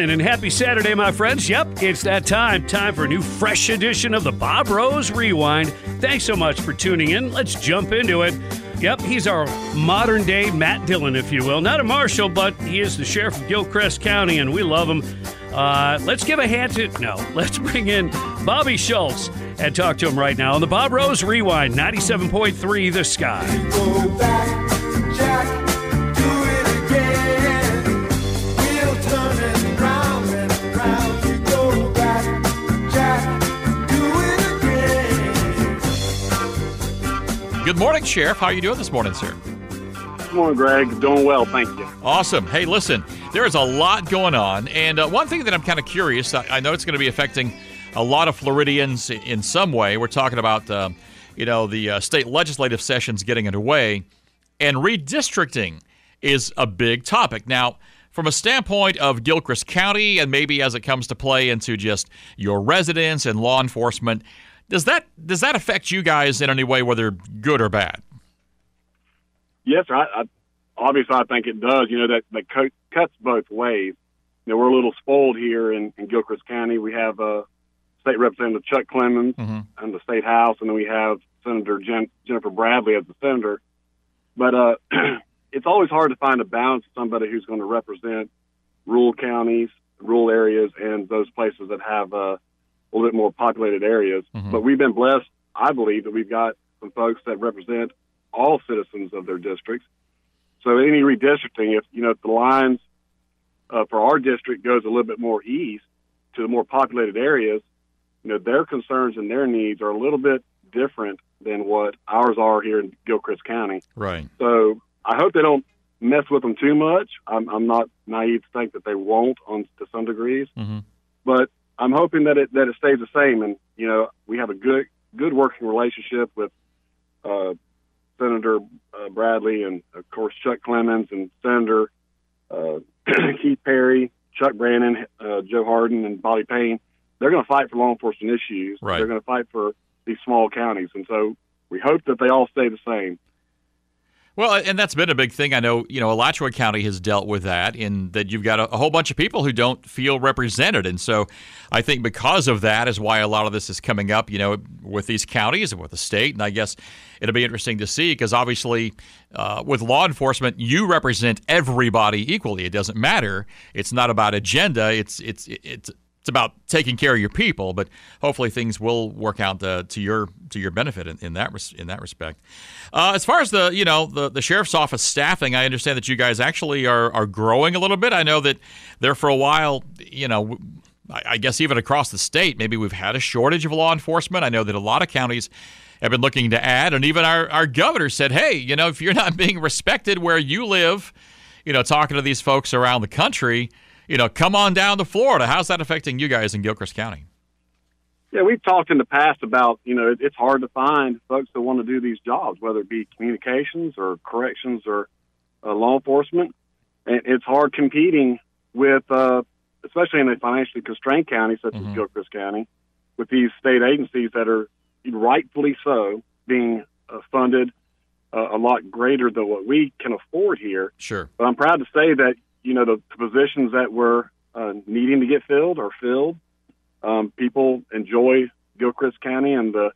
Morning and happy Saturday, my friends. Yep, it's that time. Time for a new fresh edition of the Bob Rose Rewind. Thanks so much for tuning in. Let's jump into it. Yep, he's our modern day Matt Dillon, if you will. Not a marshal, but he is the sheriff of Gilchrist County, and we love him. Uh, let's give a hand to, no, let's bring in Bobby Schultz and talk to him right now on the Bob Rose Rewind 97.3 The Sky. Good morning, Sheriff. How are you doing this morning, sir? Good morning, Greg. Doing well, thank you. Awesome. Hey, listen, there is a lot going on. And uh, one thing that I'm kind of curious, I, I know it's going to be affecting a lot of Floridians in some way. We're talking about, uh, you know, the uh, state legislative sessions getting underway, and redistricting is a big topic. Now, from a standpoint of Gilchrist County, and maybe as it comes to play into just your residents and law enforcement, does that does that affect you guys in any way, whether good or bad? Yes, sir. I, I, obviously, I think it does. You know that that co- cuts both ways. You know, we're a little spoiled here in, in Gilchrist County. We have uh, State Representative Chuck Clemons Mm-hmm. in the state house, and then we have Senator Jen, Jennifer Bradley as the senator. But uh, it's always hard to find a balance of somebody who's going to represent rural counties, rural areas, and those places that have uh, a little bit more populated areas. Mhm. But we've been blessed, I believe, that we've got some folks that represent all citizens of their districts. So any redistricting, if you know if the lines uh, for our district goes a little bit more east to the more populated areas, you know their concerns and their needs are a little bit different than what ours are here in Gilchrist County. Right. So I hope they don't mess with them too much. I'm, I'm not naive to think that they won't on to some degrees, Mm-hmm. but I'm hoping that it that it stays the same. And you know, we have a good good working relationship with uh, Senator uh, Bradley and of course Chuck Clemons and Senator uh, Keith Perry, Chuck Brannan, uh, Joe Harding, and Bobby Payne. They're going to fight for law enforcement issues. Right. They're going to fight for these small counties, and so we hope that they all stay the same. Well, and that's been a big thing. I know, you know, Alachua County has dealt with that in that you've got a, a whole bunch of people who don't feel represented. And so I think because of that is why a lot of this is coming up, you know, with these counties and with the state. And I guess it'll be interesting to see because obviously uh, with law enforcement, you represent everybody equally. It doesn't matter. It's not about agenda. It's, it's, it's, it's about taking care of your people, but hopefully things will work out uh, to your to your benefit in, in that res- in that respect. Uh, as far as the you know the, the sheriff's office staffing, I understand that you guys actually are are growing a little bit. I know that there for a while, you know. I I guess even across the state, maybe we've had a shortage of law enforcement. I know that a lot of counties have been looking to add, and even our, our governor said, hey, you know, if you're not being respected where you live, you know, talking to these folks around the country, you know, come on down to Florida. How's that affecting you guys in Gilchrist County? Yeah, we've talked in the past about you know it's hard to find folks that want to do these jobs, whether it be communications or corrections or uh, law enforcement, and it's hard competing with, uh, especially in a financially constrained county such Mhm. as Gilchrist County, with these state agencies that are rightfully so being uh, funded uh, a lot greater than what we can afford here. Sure. But I'm proud to say that you know the, the positions that we're uh, needing to get filled are filled. Um, people enjoy Gilchrist County and the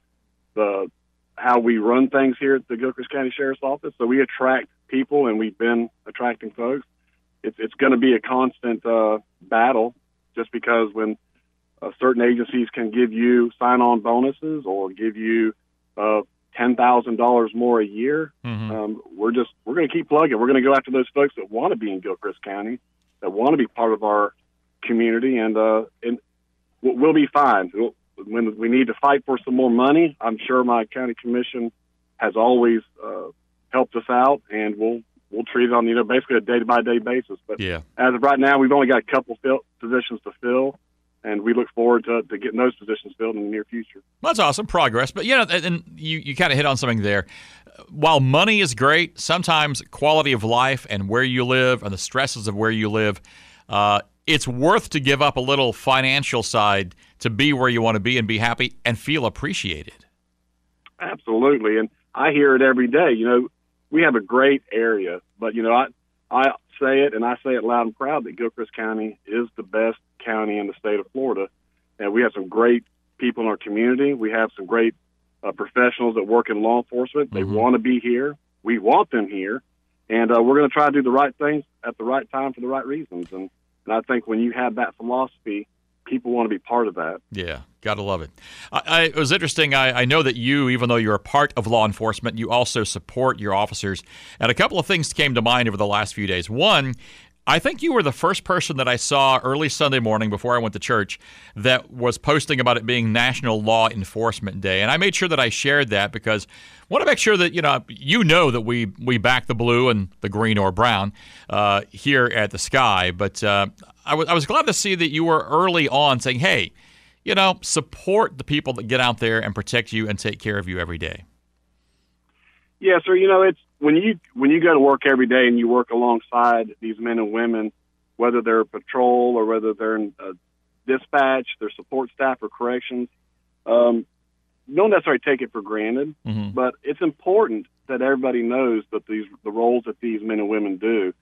the how we run things here at the Gilchrist County Sheriff's Office. So we attract people, and we've been attracting folks. It's it's going to be a constant uh, battle, just because when uh, certain agencies can give you sign-on bonuses or give you uh, ten thousand dollars more a year, Mhm. um, we're just we're going to keep plugging. We're going to go after those folks that want to be in Gilchrist County, that want to be part of our community, and uh, and we'll we'll be fine. We'll, when we need to fight for some more money, I'm sure my county commission has always uh, helped us out, and we'll we'll treat it on you know basically a day by day basis. But Yeah. as of right now, we've only got a couple fill, positions to fill, and we look forward to, to getting those positions filled in the near future. That's awesome progress. But you know, and and you, you kind of hit on something there. While money is great, sometimes quality of life and where you live and the stresses of where you live, uh, it's worth to give up a little financial side to be where you want to be and be happy and feel appreciated. Absolutely, and I hear it every day. You know, we have a great area, but you know, I I say it and I say it loud and proud that Gilchrist County is the best county in the state of Florida, and we have some great people in our community. We have some great uh, professionals that work in law enforcement. They want to be here. We want them here, and uh, we're going to try to do the right things at the right time for the right reasons. And and I think when you have that philosophy, people want to be part of that. Yeah, gotta love it. I, I, it was interesting. I, I know that you, even though you're a part of law enforcement, you also support your officers. And a couple of things came to mind over the last few days. One, I think you were the first person that I saw early Sunday morning before I went to church that was posting about it being National Law Enforcement Day, and I made sure that I shared that because I want to make sure that you know you know that we we back the blue and the green or brown uh, here at the Sky. But uh, I was I was glad to see that you were early on saying, "Hey, you know, support the people that get out there and protect you and take care of you every day." Yeah, sir. You know, it's when you when you go to work every day and you work alongside these men and women, whether they're patrol or whether they're in uh, dispatch, their support staff or corrections. Um, don't necessarily take it for granted, Mhm. but it's important that everybody knows that these the roles that these men and women do.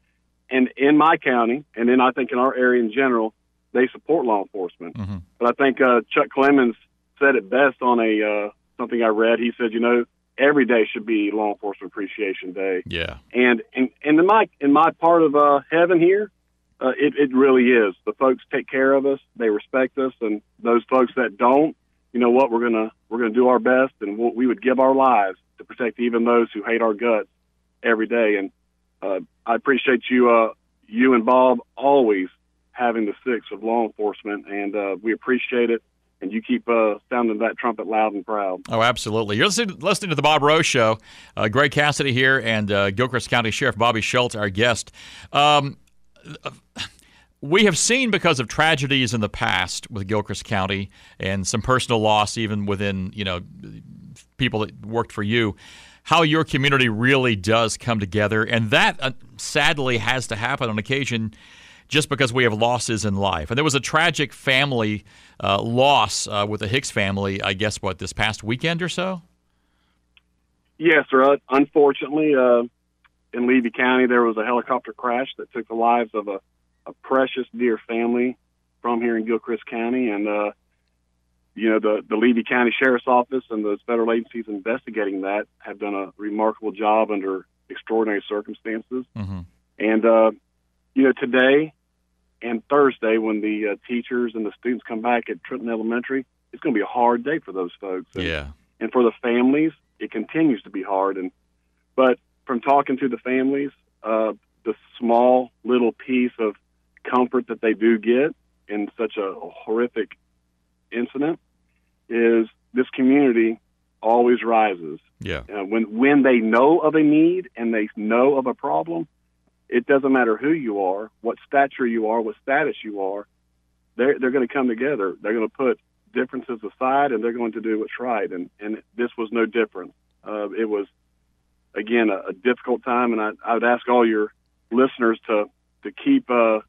And in my county, and then I think in our area in general, they support law enforcement. Mhm. But I think uh, Chuck Clemons said it best on a uh, something I read. He said, you know, every day should be Law Enforcement Appreciation Day. Yeah. And and, and in my in my part of uh, heaven here, uh, it it really is. The folks take care of us, they respect us, and those folks that don't, you know what, we're gonna we're gonna do our best, and we'll, we would give our lives to protect even those who hate our guts every day. And uh, I appreciate you uh, you and Bob always having the six of law enforcement, and uh, we appreciate it. And you keep uh, sounding that trumpet loud and proud. Oh, absolutely. You're listening, listening to the Bob Rose Show. Uh, Greg Cassidy here and uh, Gilchrist County Sheriff Bobby Schultz, our guest. Um, we have seen because of tragedies in the past with Gilchrist County and some personal loss, even within you know people that worked for you, how your community really does come together, and that uh, sadly has to happen on occasion just because we have losses in life. And there was a tragic family uh, loss uh, with the Hicks family, I guess, what, this past weekend or so? Yes, sir. Unfortunately, uh, in Levy County, there was a helicopter crash that took the lives of a, a precious dear family from here in Gilchrist County. And, uh, you know, the, the Levy County Sheriff's Office and those federal agencies investigating that have done a remarkable job under extraordinary circumstances. Mm-hmm. And, uh, you know, today and Thursday, when the uh, teachers and the students come back at Trenton Elementary, it's going to be a hard day for those folks. And, Yeah. and for the families, it continues to be hard. And but from talking to the families, uh, the small little piece of comfort that they do get in such a horrific incident is this community always rises. Yeah. Uh, when when they know of a need and they know of a problem, it doesn't matter who you are, what stature you are, what status you are. They're they're going to come together. They're going to put differences aside and they're going to do what's right. And and this was no different. Uh, it was again a, a difficult time, and I, I would ask all your listeners to to keep uh,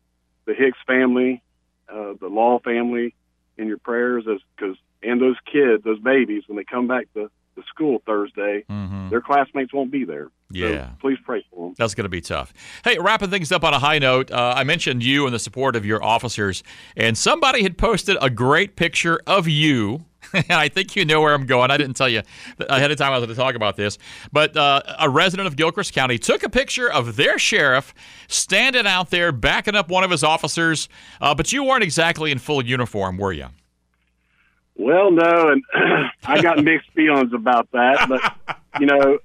the Hicks family, uh, the Law family, in your prayers, as because and those kids, those babies, when they come back to to school Thursday, Mhm. their classmates won't be there. Yeah. So please pray for them. That's going to be tough. Hey, wrapping things up on a high note, uh, I mentioned you and the support of your officers, and somebody had posted a great picture of you. And I think you know where I'm going. I didn't tell you ahead of time I was going to talk about this, but uh, a resident of Gilchrist County took a picture of their sheriff standing out there backing up one of his officers. Uh, but you weren't exactly in full uniform, were you? Well, no, and I got mixed feelings about that, but you know,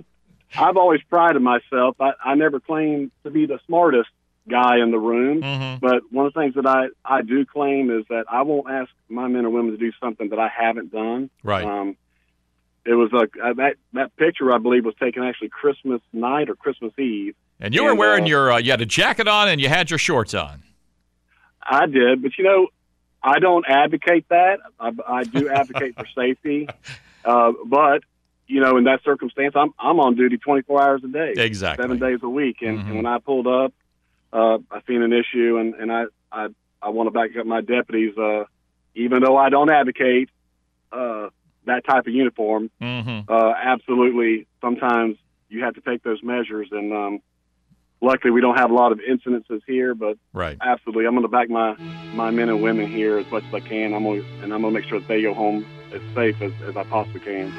I've always prided myself. I, I never claimed to be the smartest guy in the room, Mm-hmm. but one of the things that I I do claim is that I won't ask my men or women to do something that I haven't done. Right. Um, it was a uh, that that picture I believe was taken actually Christmas night or Christmas Eve. And you were wearing uh, your, uh, you had a jacket on and you had your shorts on. I did, but you know, I don't advocate that. I, I do advocate for safety, uh, but you know, in that circumstance, I'm I'm on duty 24 hours a day, Exactly. seven days a week, and, Mhm. and when I pulled up, uh, I seen an issue, and and I I I want to back up my deputies, uh, even though I don't advocate uh, that type of uniform. Mm-hmm. Uh, absolutely, sometimes you have to take those measures, and um, luckily we don't have a lot of incidences here, but Right. absolutely, I'm going to back my my men and women here as much as I can. I'm going and I'm going to make sure that they go home as safe as, as I possibly can.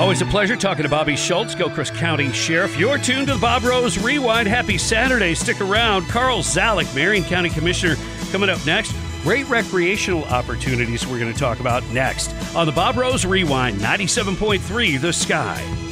Always a pleasure talking to Bobby Schultz, Gilchrist County Sheriff. You're tuned to the Bob Rose Rewind. Happy Saturday. Stick around. Carl Zalak, Marion County Commissioner, coming up next. Great recreational opportunities we're going to talk about next on the Bob Rose Rewind 97.3 The Sky.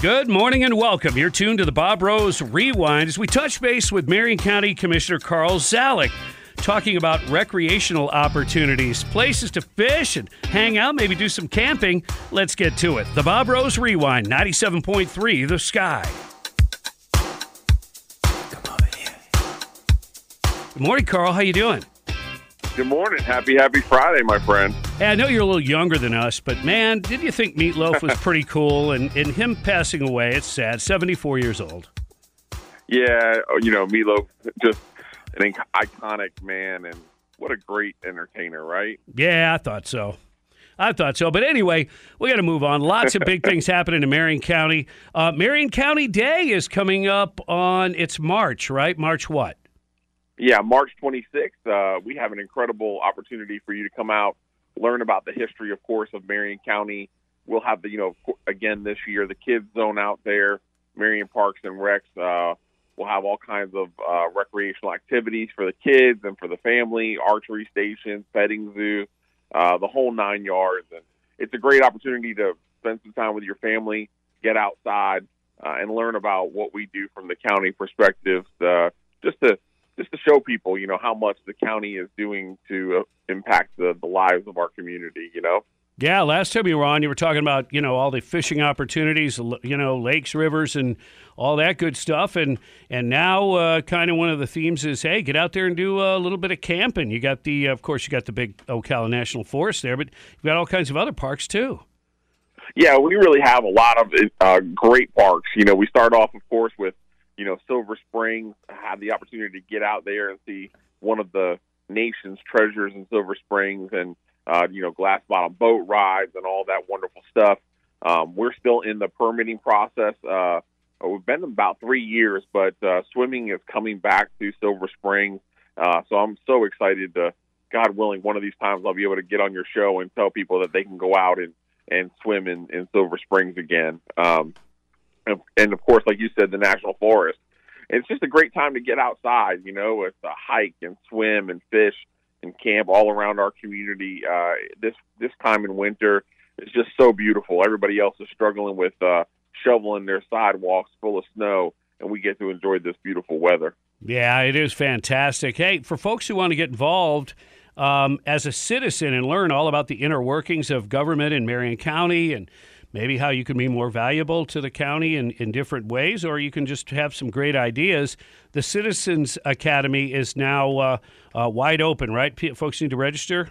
Good morning and welcome. You're tuned to the Bob Rose Rewind as we touch base with Marion County Commissioner Carl Zalak, talking about recreational opportunities, places to fish and hang out, maybe do some camping. Let's get to it. The Bob Rose Rewind, 97.3 The Sky. Good morning, Carl. How you doing? Good morning. Happy, happy Friday, my friend. Hey, I know you're a little younger than us, but man, did you think Meatloaf was pretty cool? And, and him passing away, it's sad. 74 years old. Yeah, oh, you know, Milo, just an iconic man, and what a great entertainer, right? Yeah, I thought so. I thought so. But anyway, we got to move on. Lots of big things happening in Marion County. Uh, Marion County Day is coming up on, it's March, right? March what? Yeah, March 26th, uh, we have an incredible opportunity for you to come out, learn about the history, of course, of Marion County. We'll have the, you know, again this year, the kids zone out there, Marion Parks and Recs. Uh, we'll have all kinds of uh, recreational activities for the kids and for the family, archery stations, petting zoo, uh, the whole nine yards. And it's a great opportunity to spend some time with your family, get outside, uh, and learn about what we do from the county perspective, uh, just to just to show people, you know, how much the county is doing to uh, impact the, the lives of our community, you know? Yeah, last time you were on, you were talking about you know all the fishing opportunities, you know lakes, rivers, and all that good stuff. And and now, uh, kind of one of the themes is, hey, get out there and do a little bit of camping. You got the, of course, you got the big Ocala National Forest there, but you've got all kinds of other parks too. Yeah, we really have a lot of uh, great parks. You know, we start off, of course, with you know Silver Springs. Had the opportunity to get out there and see one of the nation's treasures in Silver Springs, and uh, you know, glass bottom boat rides and all that wonderful stuff. Um, we're still in the permitting process. Uh, we've been about three years, but uh, swimming is coming back to Silver Springs. Uh, so I'm so excited to, God willing, one of these times I'll be able to get on your show and tell people that they can go out and, and swim in, in Silver Springs again. Um, and, and of course, like you said, the National Forest. It's just a great time to get outside, you know, with a hike and swim and fish and camp all around our community. Uh, this this time in winter is just so beautiful. Everybody else is struggling with uh, shoveling their sidewalks full of snow, and we get to enjoy this beautiful weather. Yeah, it is fantastic. Hey, for folks who want to get involved um, as a citizen and learn all about the inner workings of government in Marion County and maybe how you can be more valuable to the county in, in different ways, or you can just have some great ideas. The Citizens Academy is now uh, uh, wide open, right? P- folks need to register.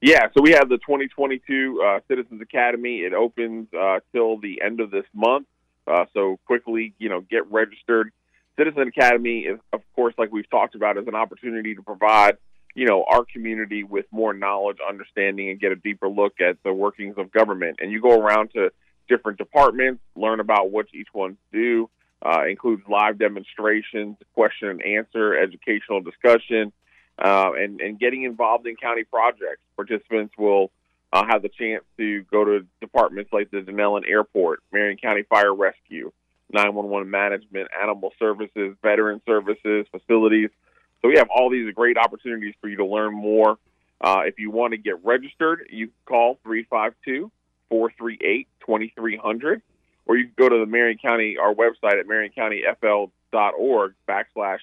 Yeah, so we have the 2022 uh, Citizens Academy. It opens uh, till the end of this month. Uh, so quickly, you know, get registered. Citizen Academy is, of course, like we've talked about, is an opportunity to provide you know our community with more knowledge, understanding, and get a deeper look at the workings of government. And you go around to different departments, learn about what each one do. Uh, includes live demonstrations, question and answer, educational discussion, uh, and and getting involved in county projects. Participants will uh, have the chance to go to departments like the Dunnellon Airport, Marion County Fire Rescue, 911 Management, Animal Services, Veteran Services, Facilities so we have all these great opportunities for you to learn more. Uh, if you want to get registered, you can call 352 438 2300, or you can go to the Marion County, our website at marioncountyfl.org backslash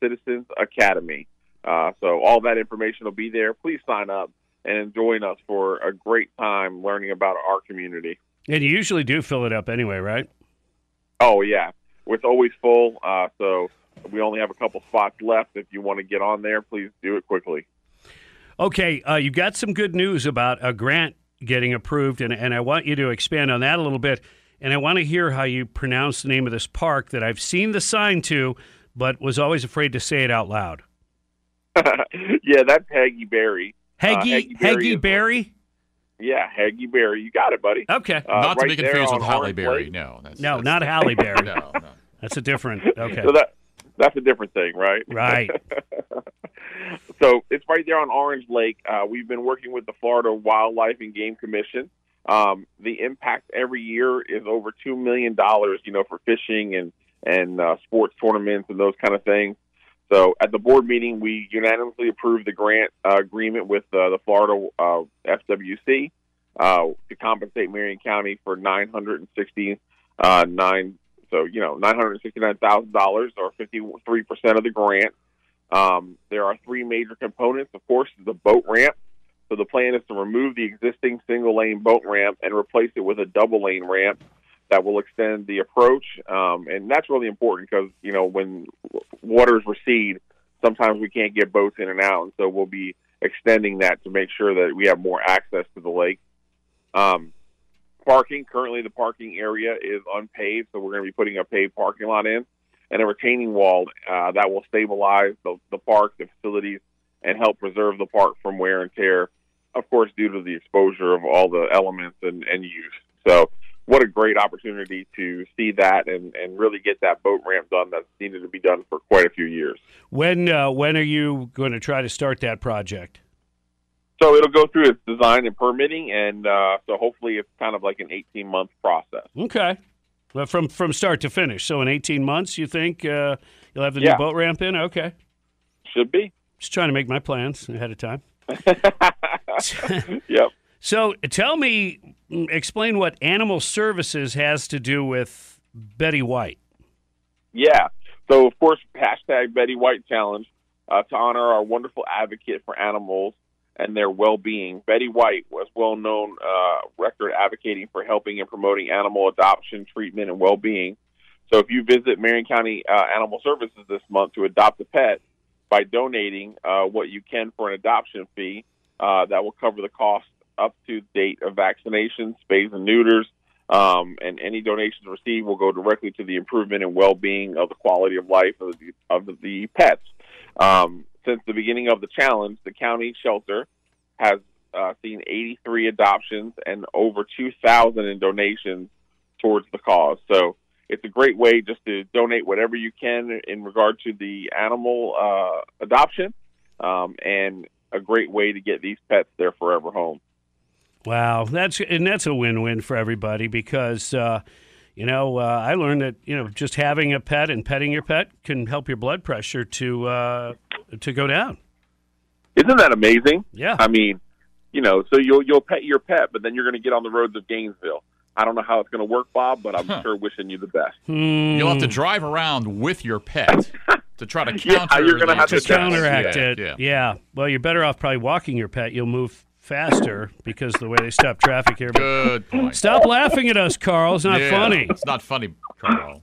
Citizens Academy. Uh, so all that information will be there. Please sign up and join us for a great time learning about our community. And you usually do fill it up anyway, right? Oh, yeah. It's always full. Uh, so we only have a couple spots left. If you want to get on there, please do it quickly. Okay, uh, you got some good news about a grant getting approved, and, and I want you to expand on that a little bit. And I want to hear how you pronounce the name of this park that I've seen the sign to, but was always afraid to say it out loud. yeah, that's Heagy-Burry. Haggy, uh, Heagy-Burry? Yeah, Heagy-Burry. You got it, buddy. Okay. Uh, not right to be confused with Halle Berry. No, that's, no, that's, not Halle Berry. no, no. That's a different. Okay. So that, that's a different thing, right? Right. so it's right there on Orange Lake. Uh, we've been working with the Florida Wildlife and Game Commission. Um, the impact every year is over two million dollars, you know, for fishing and and uh, sports tournaments and those kind of things. So at the board meeting, we unanimously approved the grant uh, agreement with uh, the Florida uh, FWC uh, to compensate Marion County for nine hundred and sixty uh, nine so, you know, $969,000 or 53% of the grant. Um, there are three major components. Of course, the boat ramp. So the plan is to remove the existing single lane boat ramp and replace it with a double lane ramp that will extend the approach. Um, and that's really important because, you know, when waters recede, sometimes we can't get boats in and out. And so we'll be extending that to make sure that we have more access to the lake. Um, Parking currently, the parking area is unpaved, so we're going to be putting a paved parking lot in and a retaining wall uh, that will stabilize the, the park, the facilities, and help preserve the park from wear and tear. Of course, due to the exposure of all the elements and, and use. So, what a great opportunity to see that and, and really get that boat ramp done that's needed to be done for quite a few years. When uh, when are you going to try to start that project? So it'll go through its design and permitting, and uh, so hopefully it's kind of like an 18 month process. Okay. Well, from from start to finish. So in 18 months, you think uh, you'll have the Yeah. new boat ramp in? Okay. Should be. Just trying to make my plans ahead of time. Yep. So tell me, explain what Animal Services has to do with Betty White. Yeah. So of course, hashtag Betty White Challenge uh, to honor our wonderful advocate for animals. And their well-being. Betty White was well-known uh, record advocating for helping and promoting animal adoption, treatment, and well-being. So if you visit Marion County uh, Animal Services this month to adopt a pet by donating uh, what you can for an adoption fee, uh, that will cover the cost up to date of vaccinations, spays and neuters, um, and any donations received will go directly to the improvement and well-being of the quality of life of the, of the pets. Um, since the beginning of the challenge, the county shelter has uh, seen 83 adoptions and over 2,000 in donations towards the cause. So it's a great way just to donate whatever you can in regard to the animal uh, adoption, um, and a great way to get these pets their forever home. Wow, that's and that's a win-win for everybody because. Uh, you know, uh, I learned that you know just having a pet and petting your pet can help your blood pressure to uh, to go down. Isn't that amazing? Yeah. I mean, you know, so you'll you'll pet your pet, but then you're going to get on the roads of Gainesville. I don't know how it's going to work, Bob, but I'm Huh. sure wishing you the best. You'll have to drive around with your pet to try to Yeah, counter. you're gonna have to to definitely counteract yeah, it. Yeah. Yeah. Well, you're better off probably walking your pet. You'll move faster because of the way they stop traffic here. Good point. Stop laughing at us, Carl. It's not Yeah, funny. It's not funny, Carl.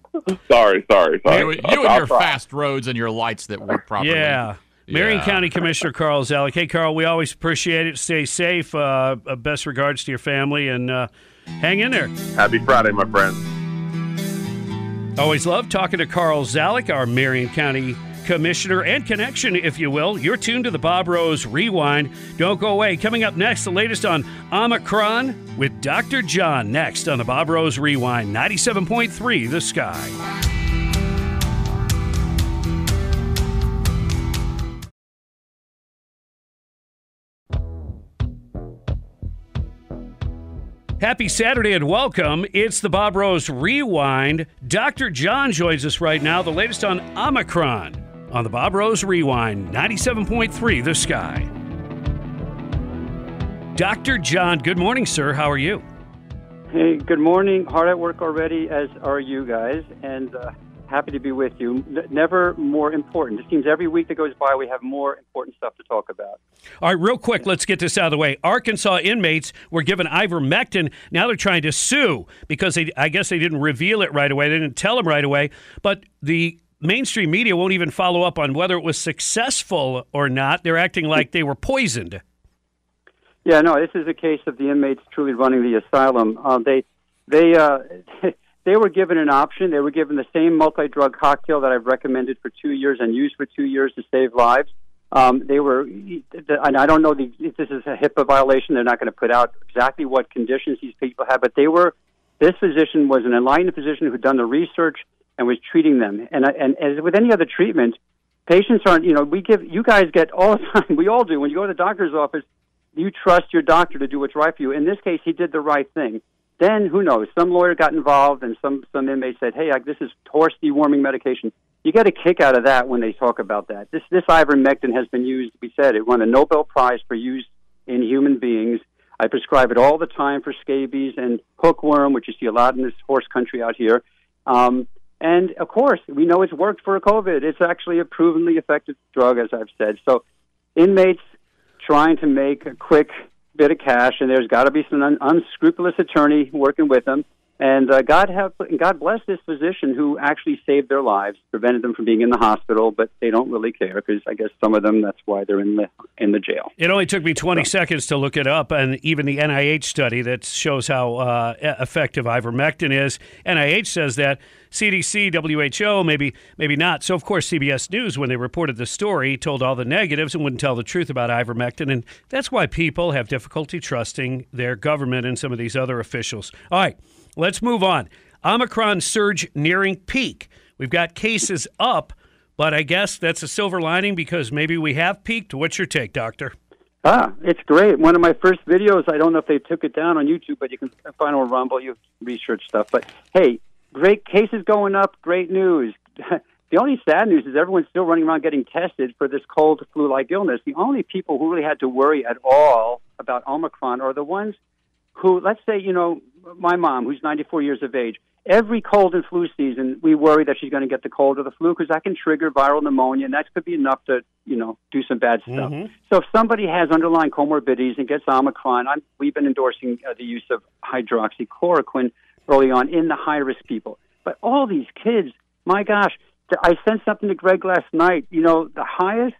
Sorry, sorry, sorry. You, you and I'll your try. fast roads and your lights that work properly. Yeah. Marion Yeah. County Commissioner Carl Zalak. Hey, Carl, we always appreciate it. Stay safe. Uh, uh, best regards to your family and uh, hang in there. Happy Friday, my friend. Always love talking to Carl Zalak, our Marion County Commissioner and connection, if you will. You're tuned to the Bob Rose Rewind. Don't go away. Coming up next, the latest on Omicron with Dr. John. Next on the Bob Rose Rewind, 97.3 The Sky. Happy Saturday and welcome. It's the Bob Rose Rewind. Dr. John joins us right now, the latest on Omicron on the Bob Rose Rewind, 97.3 The Sky. Dr. John, good morning, sir. How are you? Hey, good morning. Hard at work already, as are you guys, and uh, happy to be with you. N- never more important. It seems every week that goes by, we have more important stuff to talk about. All right, real quick, let's get this out of the way. Arkansas inmates were given ivermectin. Now they're trying to sue because they, I guess they didn't reveal it right away. They didn't tell them right away. But the mainstream media won't even follow up on whether it was successful or not. They're acting like they were poisoned. Yeah, no, this is a case of the inmates truly running the asylum. Uh, they, they, uh, they were given an option. They were given the same multi-drug cocktail that I've recommended for two years and used for two years to save lives. Um, they were, and I don't know the, if this is a HIPAA violation. They're not going to put out exactly what conditions these people had, but they were. This physician was an enlightened physician who had done the research and was treating them. And and as with any other treatment, patients aren't. You know, we give you guys get all the time. We all do when you go to the doctor's office. You trust your doctor to do what's right for you. In this case, he did the right thing. Then who knows? Some lawyer got involved, and some some inmate said, "Hey, I, this is horse deworming medication." You get a kick out of that when they talk about that. This this ivermectin has been used. We said it won a Nobel Prize for use in human beings. I prescribe it all the time for scabies and hookworm, which you see a lot in this horse country out here. Um, and of course, we know it's worked for COVID. It's actually a provenly effective drug, as I've said. So, inmates trying to make a quick bit of cash, and there's got to be some un- unscrupulous attorney working with them. And uh, God have God bless this physician who actually saved their lives, prevented them from being in the hospital, but they don't really care because I guess some of them that's why they're in the in the jail. It only took me 20 seconds to look it up, and even the NIH study that shows how uh, effective ivermectin is. NIH says that CDC, WHO, maybe maybe not. So of course CBS News, when they reported the story, told all the negatives and wouldn't tell the truth about ivermectin, and that's why people have difficulty trusting their government and some of these other officials. All right, let's move on. Omicron surge nearing peak. We've got cases up, but I guess that's a silver lining because maybe we have peaked. What's your take, doctor? Ah, it's great. One of my first videos, I don't know if they took it down on YouTube, but you can find it on Rumble. You research stuff. But hey, great cases going up, great news. the only sad news is everyone's still running around getting tested for this cold flu like illness. The only people who really had to worry at all about Omicron are the ones who, let's say, you know, my mom, who's 94 years of age, every cold and flu season, we worry that she's going to get the cold or the flu because that can trigger viral pneumonia, and that could be enough to, you know, do some bad stuff. Mhm. So if somebody has underlying comorbidities and gets Omicron, I'm, we've been endorsing uh, the use of hydroxychloroquine early on in the high risk people. But all these kids, my gosh, I sent something to Greg last night. You know, the highest,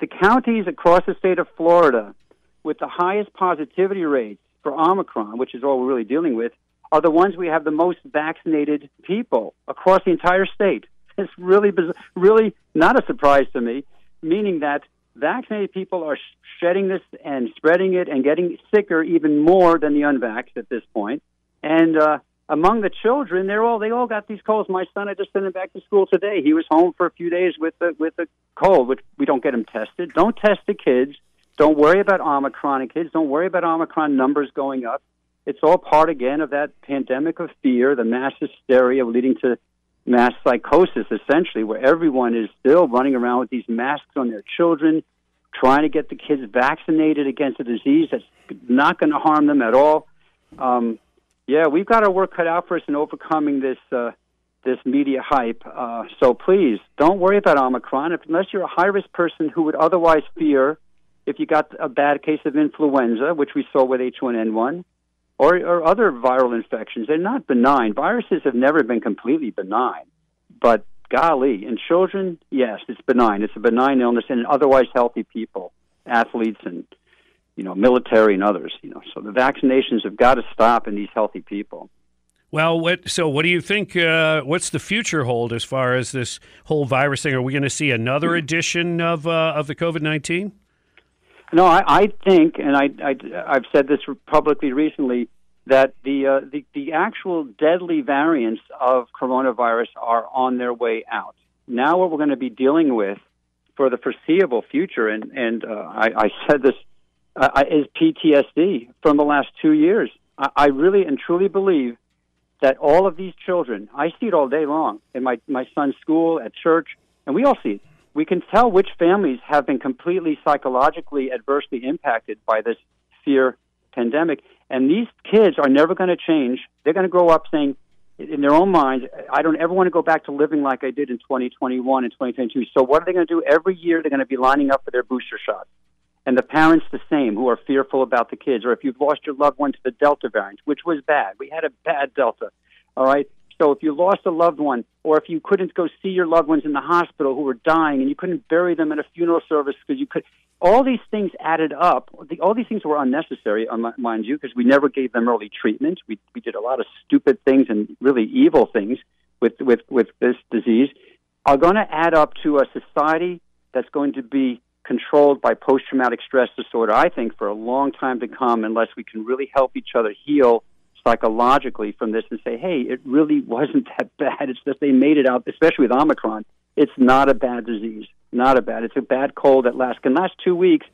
the counties across the state of Florida with the highest positivity rates for Omicron, which is all we're really dealing with, are the ones we have the most vaccinated people across the entire state. It's really, really not a surprise to me, meaning that vaccinated people are sh- shedding this and spreading it and getting sicker even more than the unvaxxed at this point. And uh, among the children, they're all they all got these colds. My son, I just sent him back to school today. He was home for a few days with a with a cold, which we don't get him tested. Don't test the kids. Don't worry about Omicron kids. Don't worry about Omicron numbers going up. It's all part again of that pandemic of fear, the mass hysteria leading to mass psychosis, essentially, where everyone is still running around with these masks on their children, trying to get the kids vaccinated against a disease that's not going to harm them at all. Um, yeah, we've got our work cut out for us in overcoming this uh, this media hype. Uh, so please don't worry about Omicron if, unless you're a high risk person who would otherwise fear if you got a bad case of influenza, which we saw with H1N1, or, or other viral infections. They're not benign. Viruses have never been completely benign, but golly, in children, yes, it's benign. It's a benign illness in otherwise healthy people, athletes, and you know, military and others. You know, so the vaccinations have got to stop in these healthy people. Well, what so what do you think? Uh, what's the future hold as far as this whole virus thing? Are we going to see another edition of uh, of the COVID nineteen? No, I, I think, and I, I, I've said this publicly recently, that the, uh, the the actual deadly variants of coronavirus are on their way out. Now, what we're going to be dealing with for the foreseeable future, and and uh, I, I said this uh, is PTSD from the last two years. I, I really and truly believe that all of these children, I see it all day long in my my son's school, at church, and we all see it. We can tell which families have been completely psychologically adversely impacted by this fear pandemic. And these kids are never going to change. They're going to grow up saying, in their own minds, I don't ever want to go back to living like I did in 2021 and 2022. So what are they going to do? Every year they're going to be lining up for their booster shots. And the parents the same who are fearful about the kids. Or if you've lost your loved one to the Delta variant, which was bad. We had a bad Delta. All right. So if you lost a loved one, or if you couldn't go see your loved ones in the hospital who were dying, and you couldn't bury them at a funeral service because you could, all these things added up. All these things were unnecessary, mind you, because we never gave them early treatment. We we did a lot of stupid things and really evil things with with with this disease. Are going to add up to a society that's going to be controlled by post traumatic stress disorder. I think for a long time to come, unless we can really help each other heal psychologically from this and say, hey, it really wasn't that bad. It's just they made it out, especially with Omicron. It's not a bad disease. Not a bad. It's a bad cold that lasts can last two weeks.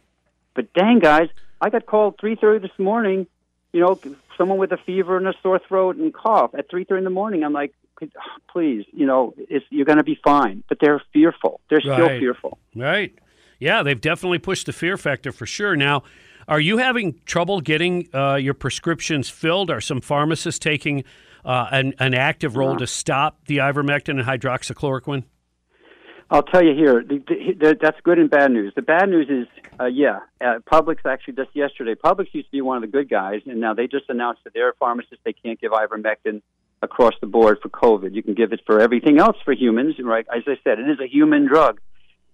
But dang, guys, I got called three thirty this morning. You know, someone with a fever and a sore throat and cough at three thirty in the morning. I'm like, please, you know, it's, you're going to be fine. But they're fearful. They're still Right. fearful. Right. Yeah, they've definitely pushed the fear factor for sure. Now, are you having trouble getting uh, your prescriptions filled? Are some pharmacists taking uh, an, an active role to stop the ivermectin and hydroxychloroquine? I'll tell you here, the, the, the, that's good and bad news. The bad news is, uh, yeah, uh, Publix actually just yesterday, Publix used to be one of the good guys, and now they just announced that their pharmacists they can't give ivermectin across the board for COVID. You can give it for everything else for humans, right? As I said, it is a human drug,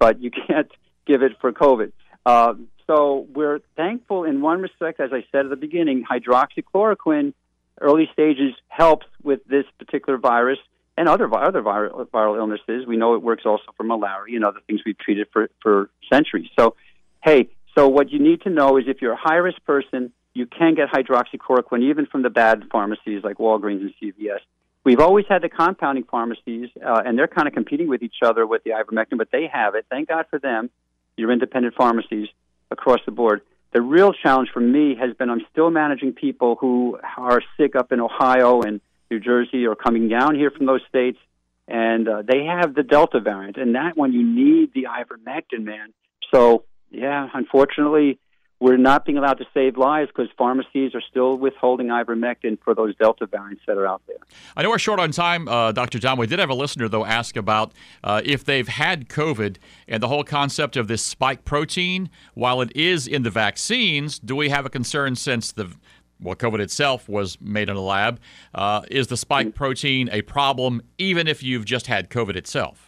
but you can't give it for COVID. Uh, so we're thankful in one respect, as I said at the beginning, hydroxychloroquine, early stages helps with this particular virus and other other viral, viral illnesses. We know it works also for malaria and other things we've treated for for centuries. So, hey, so what you need to know is if you're a high risk person, you can get hydroxychloroquine even from the bad pharmacies like Walgreens and CVS. We've always had the compounding pharmacies, uh, and they're kind of competing with each other with the ivermectin, but they have it. Thank God for them. Your independent pharmacies across the board. The real challenge for me has been I'm still managing people who are sick up in Ohio and New Jersey or coming down here from those states, and uh, they have the Delta variant, and that one you need the ivermectin, man. So yeah, unfortunately, we're not being allowed to save lives because pharmacies are still withholding ivermectin for those Delta variants that are out there. I know we're short on time, uh, Dr. John. We did have a listener, though, ask about uh, if they've had COVID and the whole concept of this spike protein. While it is in the vaccines, do we have a concern since the well, COVID itself was made in a lab? Uh, is the spike protein a problem even if you've just had COVID itself?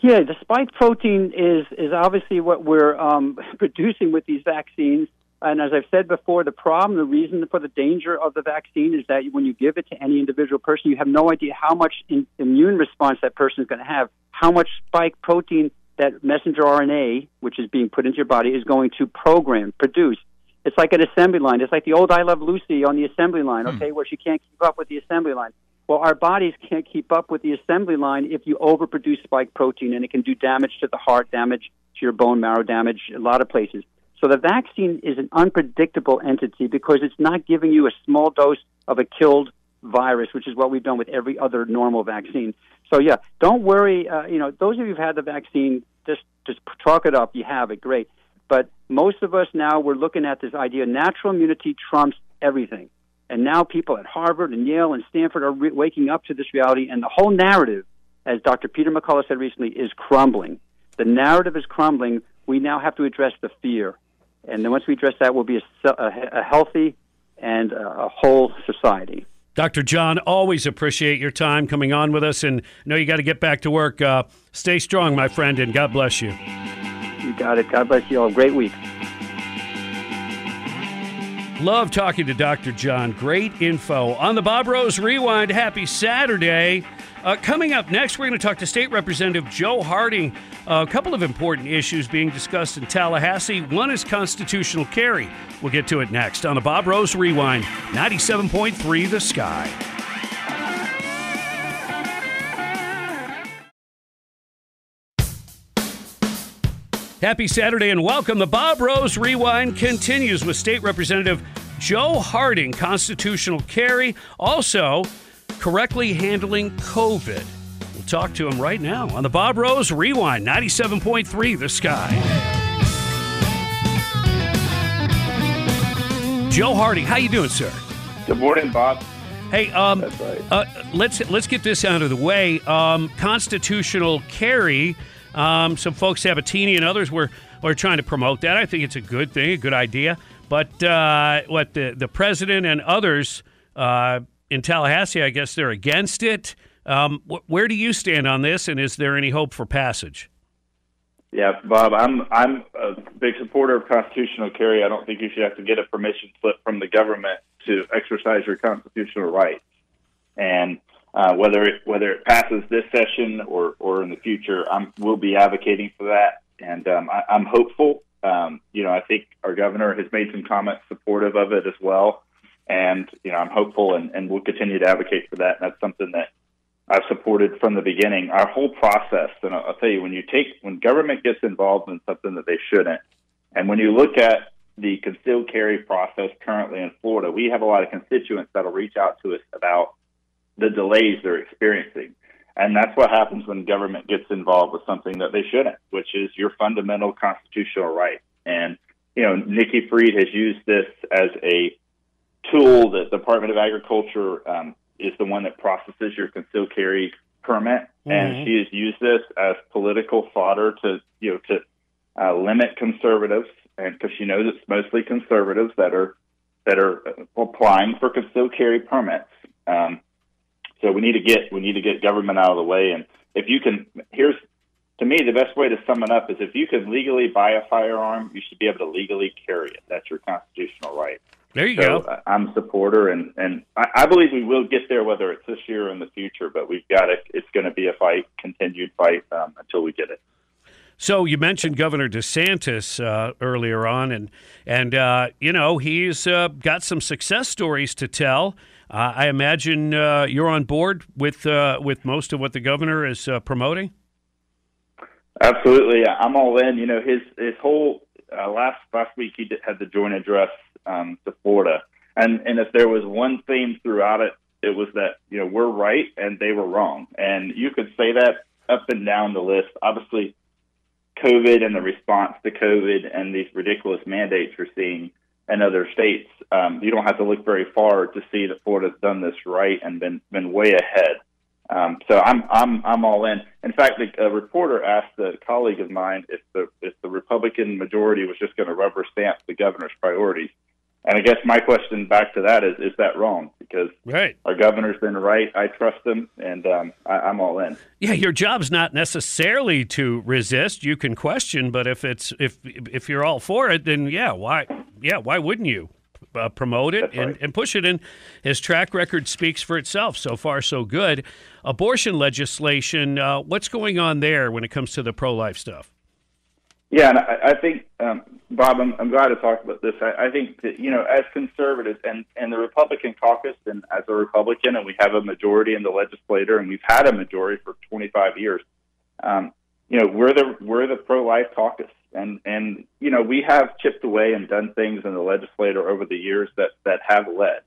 Yeah, the spike protein is is obviously what we're um, producing with these vaccines. And as I've said before, the problem, the reason for the danger of the vaccine is that when you give it to any individual person, you have no idea how much in, immune response that person is going to have, how much spike protein that messenger RNA, which is being put into your body, is going to program, produce. It's like an assembly line. It's like the old I Love Lucy on the assembly line, hmm. okay, where she can't keep up with the assembly line. Well, our bodies can't keep up with the assembly line if you overproduce spike protein, and it can do damage to the heart, damage to your bone marrow, damage a lot of places. So the vaccine is an unpredictable entity because it's not giving you a small dose of a killed virus, which is what we've done with every other normal vaccine. So yeah, don't worry. Uh, you know, those of you who've had the vaccine, just just chalk it up. You have it, great. But most of us now we're looking at this idea: natural immunity trumps everything. And now people at Harvard and Yale and Stanford are re- waking up to this reality, and the whole narrative, as Dr. Peter McCullough said recently, is crumbling. The narrative is crumbling. We now have to address the fear. And then once we address that, we'll be a, a, a healthy and a, a whole society. Dr. John, always appreciate your time coming on with us, and I know you got to get back to work. Uh, stay strong, my friend, and God bless you. You got it. God bless you all. Great week. Love talking to Dr. John. Great info on the Bob Rose Rewind. Happy Saturday. Uh, coming up next, we're going to talk to State Representative Joe Harding. Uh, a couple of important issues being discussed in Tallahassee. One is constitutional carry. We'll get to it next on the Bob Rose Rewind, 97.3 The Sky. Happy Saturday and welcome. The Bob Rose Rewind continues with State Representative Joe Harding, constitutional carry, also correctly handling COVID. We'll talk to him right now on the Bob Rose Rewind, 97.3 The Sky. Joe Harding, how you doing, sir? Good morning, Bob. Hey, um, right. uh, let's let's get this out of the way. Um, constitutional carry um, some folks, Sabatini and others, were, were trying to promote that. I think it's a good thing, a good idea. But uh, what the, the president and others uh, in Tallahassee, I guess they're against it. Um, wh- where do you stand on this, and is there any hope for passage? Yeah, Bob, I'm I'm a big supporter of constitutional carry. I don't think you should have to get a permission slip from the government to exercise your constitutional rights. And uh, whether it whether it passes this session or or in the future, I'm we'll be advocating for that, and um, I, I'm hopeful. Um, you know, I think our governor has made some comments supportive of it as well, and you know, I'm hopeful, and, and we'll continue to advocate for that. And that's something that I've supported from the beginning. Our whole process, and I'll, I'll tell you, when you take when government gets involved in something that they shouldn't, and when you look at the concealed carry process currently in Florida, we have a lot of constituents that'll reach out to us about the delays they're experiencing. And that's what happens when government gets involved with something that they shouldn't, which is your fundamental constitutional right. And, you know, Nikki Fried has used this as a tool that the Department of Agriculture um, is the one that processes your concealed carry permit. Mm-hmm. And she has used this as political fodder to, you know, to uh, limit conservatives. And because she knows it's mostly conservatives that are, that are applying for concealed carry permits. Um, so we need to get we need to get government out of the way. And if you can, here's to me the best way to sum it up is if you can legally buy a firearm, you should be able to legally carry it. That's your constitutional right. There you so go. I'm a supporter, and and I, I believe we will get there, whether it's this year or in the future. But we've got it. It's going to be a fight, continued fight um, until we get it. So you mentioned Governor DeSantis uh, earlier on, and and uh, you know he's uh, got some success stories to tell. Uh, I imagine uh, you're on board with uh, with most of what the governor is uh, promoting. Absolutely, I'm all in. You know, his his whole uh, last last week he had the joint address um, to Florida, and and if there was one theme throughout it, it was that you know we're right and they were wrong, and you could say that up and down the list. Obviously, COVID and the response to COVID and these ridiculous mandates we're seeing in other states, um, you don't have to look very far to see that Florida's done this right and been been way ahead. Um, so I'm I'm I'm all in. In fact, a reporter asked a colleague of mine if the if the Republican majority was just going to rubber stamp the governor's priorities. And I guess my question back to that is: Is that wrong? Because right. our governor's been right. I trust him, and um, I, I'm all in. Yeah, your job's not necessarily to resist. You can question, but if it's if if you're all for it, then yeah, why yeah why wouldn't you? Uh, promote it and, right. and push it in. His track record speaks for itself. So far, so good. Abortion legislation, uh, what's going on there when it comes to the pro life stuff? Yeah, and I, I think, um, Bob, I'm, I'm glad to talk about this. I, I think that, you know, as conservatives and, and the Republican caucus, and as a Republican, and we have a majority in the legislature, and we've had a majority for 25 years, um, you know, we're the, we're the pro life caucus. And, and, you know, we have chipped away and done things in the legislature over the years that, that have led.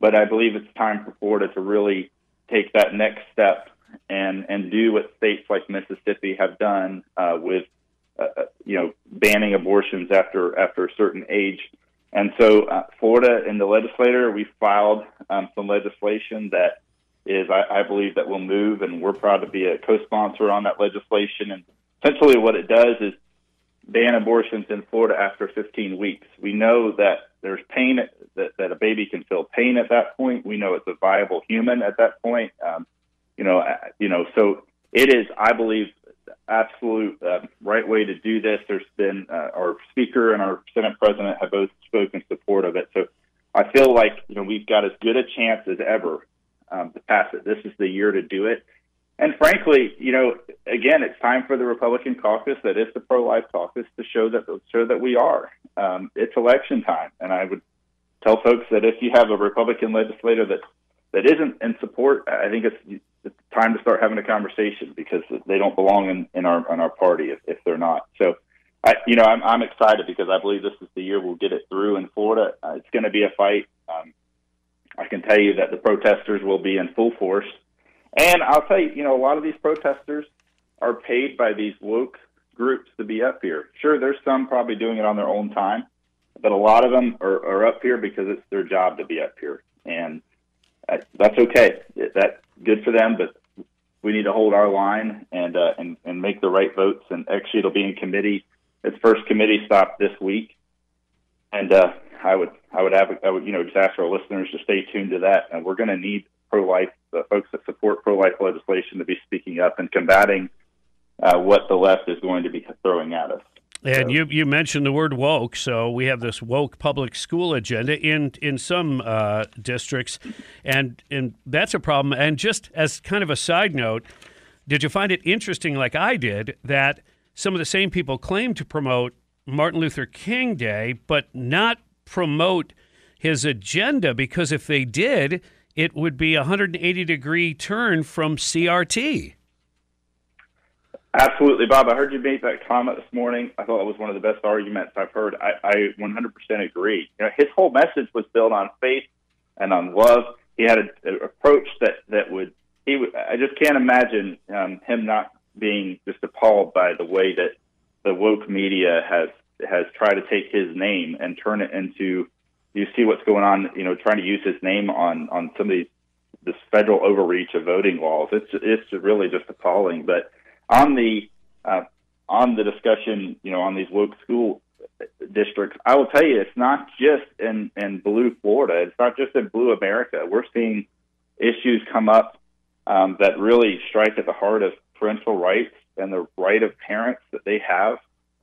But I believe it's time for Florida to really take that next step and, and do what states like Mississippi have done uh, with uh, you know, banning abortions after after a certain age. And so, uh, Florida in the legislature, we filed um, some legislation that is, I, I believe, that will move, and we're proud to be a co-sponsor on that legislation. And essentially, what it does is ban abortions in Florida after 15 weeks. We know that there's pain that, that a baby can feel pain at that point. We know it's a viable human at that point. Um, you know, uh, you know, so it is, I believe, absolute uh, right way to do this. There's been uh, our speaker and our Senate president have both spoken support of it. So I feel like you know we've got as good a chance as ever um, to pass it. This is the year to do it. And frankly, you know, again, it's time for the Republican caucus, that is the pro-life caucus, to show that show that we are. Um, it's election time, and I would tell folks that if you have a Republican legislator that that isn't in support, I think it's it's time to start having a conversation because they don't belong in, in our in our party if, if they're not. So, I you know I'm I'm excited because I believe this is the year we'll get it through in Florida. Uh, it's going to be a fight. Um, I can tell you that the protesters will be in full force, and I'll tell you, you know, a lot of these protesters are paid by these woke groups to be up here. Sure, there's some probably doing it on their own time, but a lot of them are, are up here because it's their job to be up here, and uh, that's okay. That's good for them, but we need to hold our line and uh, and and make the right votes. And actually, it'll be in committee. Its first committee stop this week, and uh, I would I would have I would you know just ask our listeners to stay tuned to that. And we're going to need pro life uh, folks that support pro life legislation to be speaking up and combating uh, what the left is going to be throwing at us. And you, you mentioned the word woke, so we have this woke public school agenda in in some uh, districts, and and that's a problem. And just as kind of a side note, did you find it interesting, like I did, that some of the same people claim to promote Martin Luther King Day, but not promote his agenda? Because if they did, it would be a 180 degree turn from CRT. Absolutely, Bob. I heard you make that comment this morning. I thought it was one of the best arguments I've heard. I, I 100% agree. You know, his whole message was built on faith and on love. He had an approach that that would he. I just can't imagine um, him not being just appalled by the way that the woke media has has tried to take his name and turn it into. You see what's going on. You know, trying to use his name on on some of these this federal overreach of voting laws. It's it's really just appalling, but on the uh, on the discussion, you know, on these woke school districts, I will tell you, it's not just in in blue Florida. It's not just in blue America. We're seeing issues come up um, that really strike at the heart of parental rights and the right of parents that they have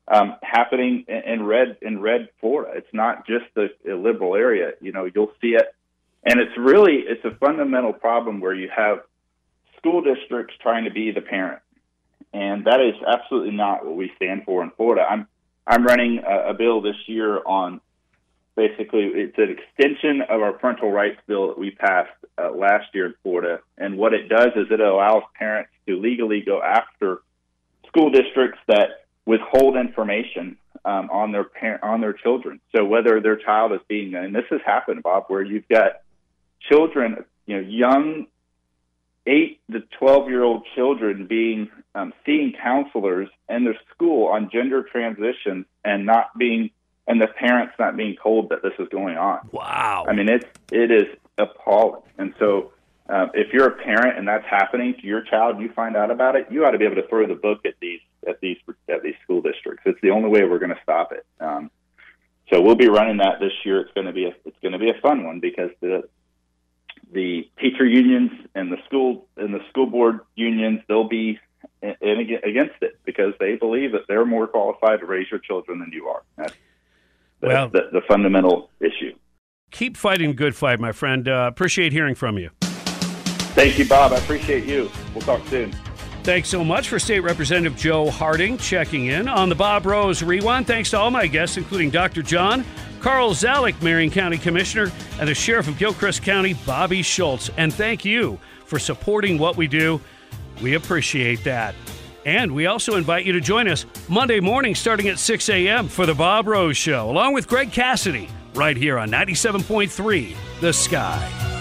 um, happening in, red in red Florida. It's not just a liberal area. You know, you'll see it, and it's really it's a fundamental problem where you have school districts trying to be the parent and that is absolutely not what we stand for in Florida. I'm I'm running a, a bill this year on basically it's an extension of our parental rights bill that we passed uh, last year in Florida, and what it does is it allows parents to legally go after school districts that withhold information um, on their parent on their children. So whether their child is being and this has happened, Bob, where you've got children, you know, young eight to 12 year old children being um, seeing counselors in their school on gender transition and not being and the parents not being told that this is going on. Wow. I mean, it's it is appalling. And so, uh, if you're a parent and that's happening to your child, you find out about it, you ought to be able to throw the book at these at these at these school districts. It's the only way we're going to stop it. Um, so we'll be running that this year. It's going to be a, it's going to be a fun one because the the teacher unions and the school and the school board unions they'll be in, in against it because they believe that they're more qualified to raise your children than you are. That's, that's Well- the, the fundamental issue. Keep fighting good fight, my friend. Uh, appreciate hearing from you. Thank you, Bob. I appreciate you. We'll talk soon. Thanks so much for State Representative Joe Harding checking in on the Bob Rose Rewind. Thanks to all my guests, including Dr. John, Carl Zalak, Marion County Commissioner, and the Sheriff of Gilchrist County, Bobby Schultz. And thank you for supporting what we do. We appreciate that. And we also invite you to join us Monday morning starting at 6 a.m. for the Bob Rose Show, along with Greg Cassidy, right here on 97.3 The Sky.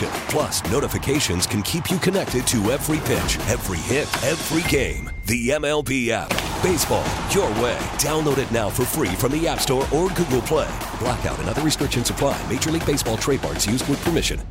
Plus, notifications can keep you connected to every pitch, every hit, every game. The MLB app. Baseball, your way. Download it now for free from the App Store or Google Play. Blackout and other restrictions apply. Major League Baseball trademarks used with permission.